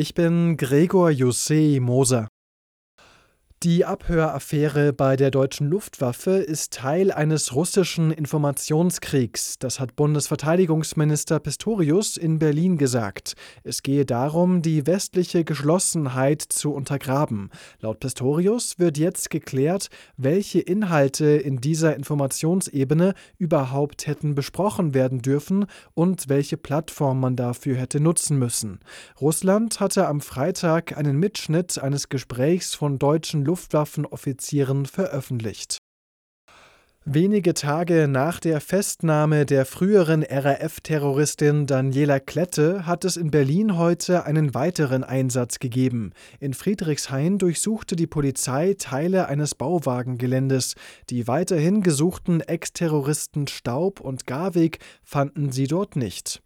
Ich bin Gregor Jose Moser. Die Abhöraffäre bei der deutschen Luftwaffe ist Teil eines russischen Informationskriegs. Das hat Bundesverteidigungsminister Pistorius in Berlin gesagt. Es gehe darum, die westliche Geschlossenheit zu untergraben. Laut Pistorius wird jetzt geklärt, welche Inhalte in dieser Informationsebene überhaupt hätten besprochen werden dürfen und welche Plattform man dafür hätte nutzen müssen. Russland hatte am Freitag einen Mitschnitt eines Gesprächs von deutschen Luftwaffenoffizieren veröffentlicht. Wenige Tage nach der Festnahme der früheren RAF-Terroristin Daniela Klette hat es in Berlin heute einen weiteren Einsatz gegeben. In Friedrichshain durchsuchte die Polizei Teile eines Bauwagengeländes. Die weiterhin gesuchten Ex-Terroristen Staub und Garweg fanden sie dort nicht.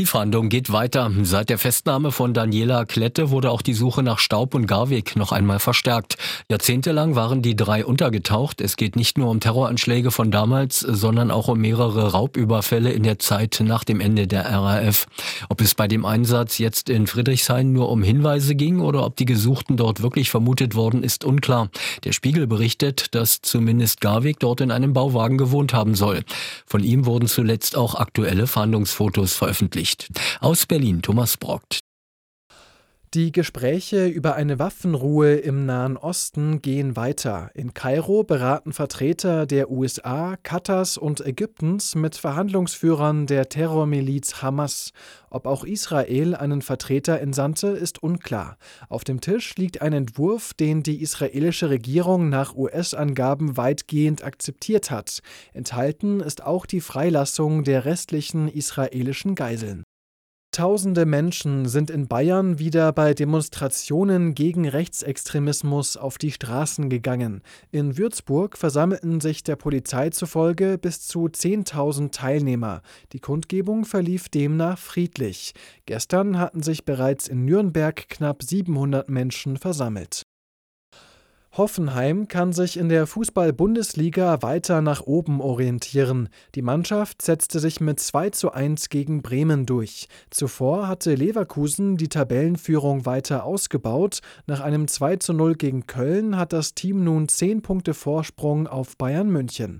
Die Fahndung geht weiter. Seit der Festnahme von Daniela Klette wurde auch die Suche nach Staub und Garweg noch einmal verstärkt. Jahrzehntelang waren die drei untergetaucht. Es geht nicht nur um Terroranschläge von damals, sondern auch um mehrere Raubüberfälle in der Zeit nach dem Ende der RAF. Ob es bei dem Einsatz jetzt in Friedrichshain nur um Hinweise ging oder ob die Gesuchten dort wirklich vermutet wurden, ist unklar. Der Spiegel berichtet, dass zumindest Garweg dort in einem Bauwagen gewohnt haben soll. Von ihm wurden zuletzt auch aktuelle Fahndungsfotos veröffentlicht. Nachricht. Aus Berlin Thomas Brockt. Die Gespräche über eine Waffenruhe im Nahen Osten gehen weiter. In Kairo beraten Vertreter der USA, Katars und Ägyptens mit Verhandlungsführern der Terrormiliz Hamas. Ob auch Israel einen Vertreter entsandte, ist unklar. Auf dem Tisch liegt ein Entwurf, den die israelische Regierung nach US-Angaben weitgehend akzeptiert hat. Enthalten ist auch die Freilassung der restlichen israelischen Geiseln. Tausende Menschen sind in Bayern wieder bei Demonstrationen gegen Rechtsextremismus auf die Straßen gegangen. In Würzburg versammelten sich der Polizei zufolge bis zu 10.000 Teilnehmer. Die Kundgebung verlief demnach friedlich. Gestern hatten sich bereits in Nürnberg knapp 700 Menschen versammelt. Hoffenheim kann sich in der Fußball-Bundesliga weiter nach oben orientieren. Die Mannschaft setzte sich mit 2 zu 1 gegen Bremen durch. Zuvor hatte Leverkusen die Tabellenführung weiter ausgebaut. Nach einem 2 zu 0 gegen Köln hat das Team nun 10 Punkte Vorsprung auf Bayern München.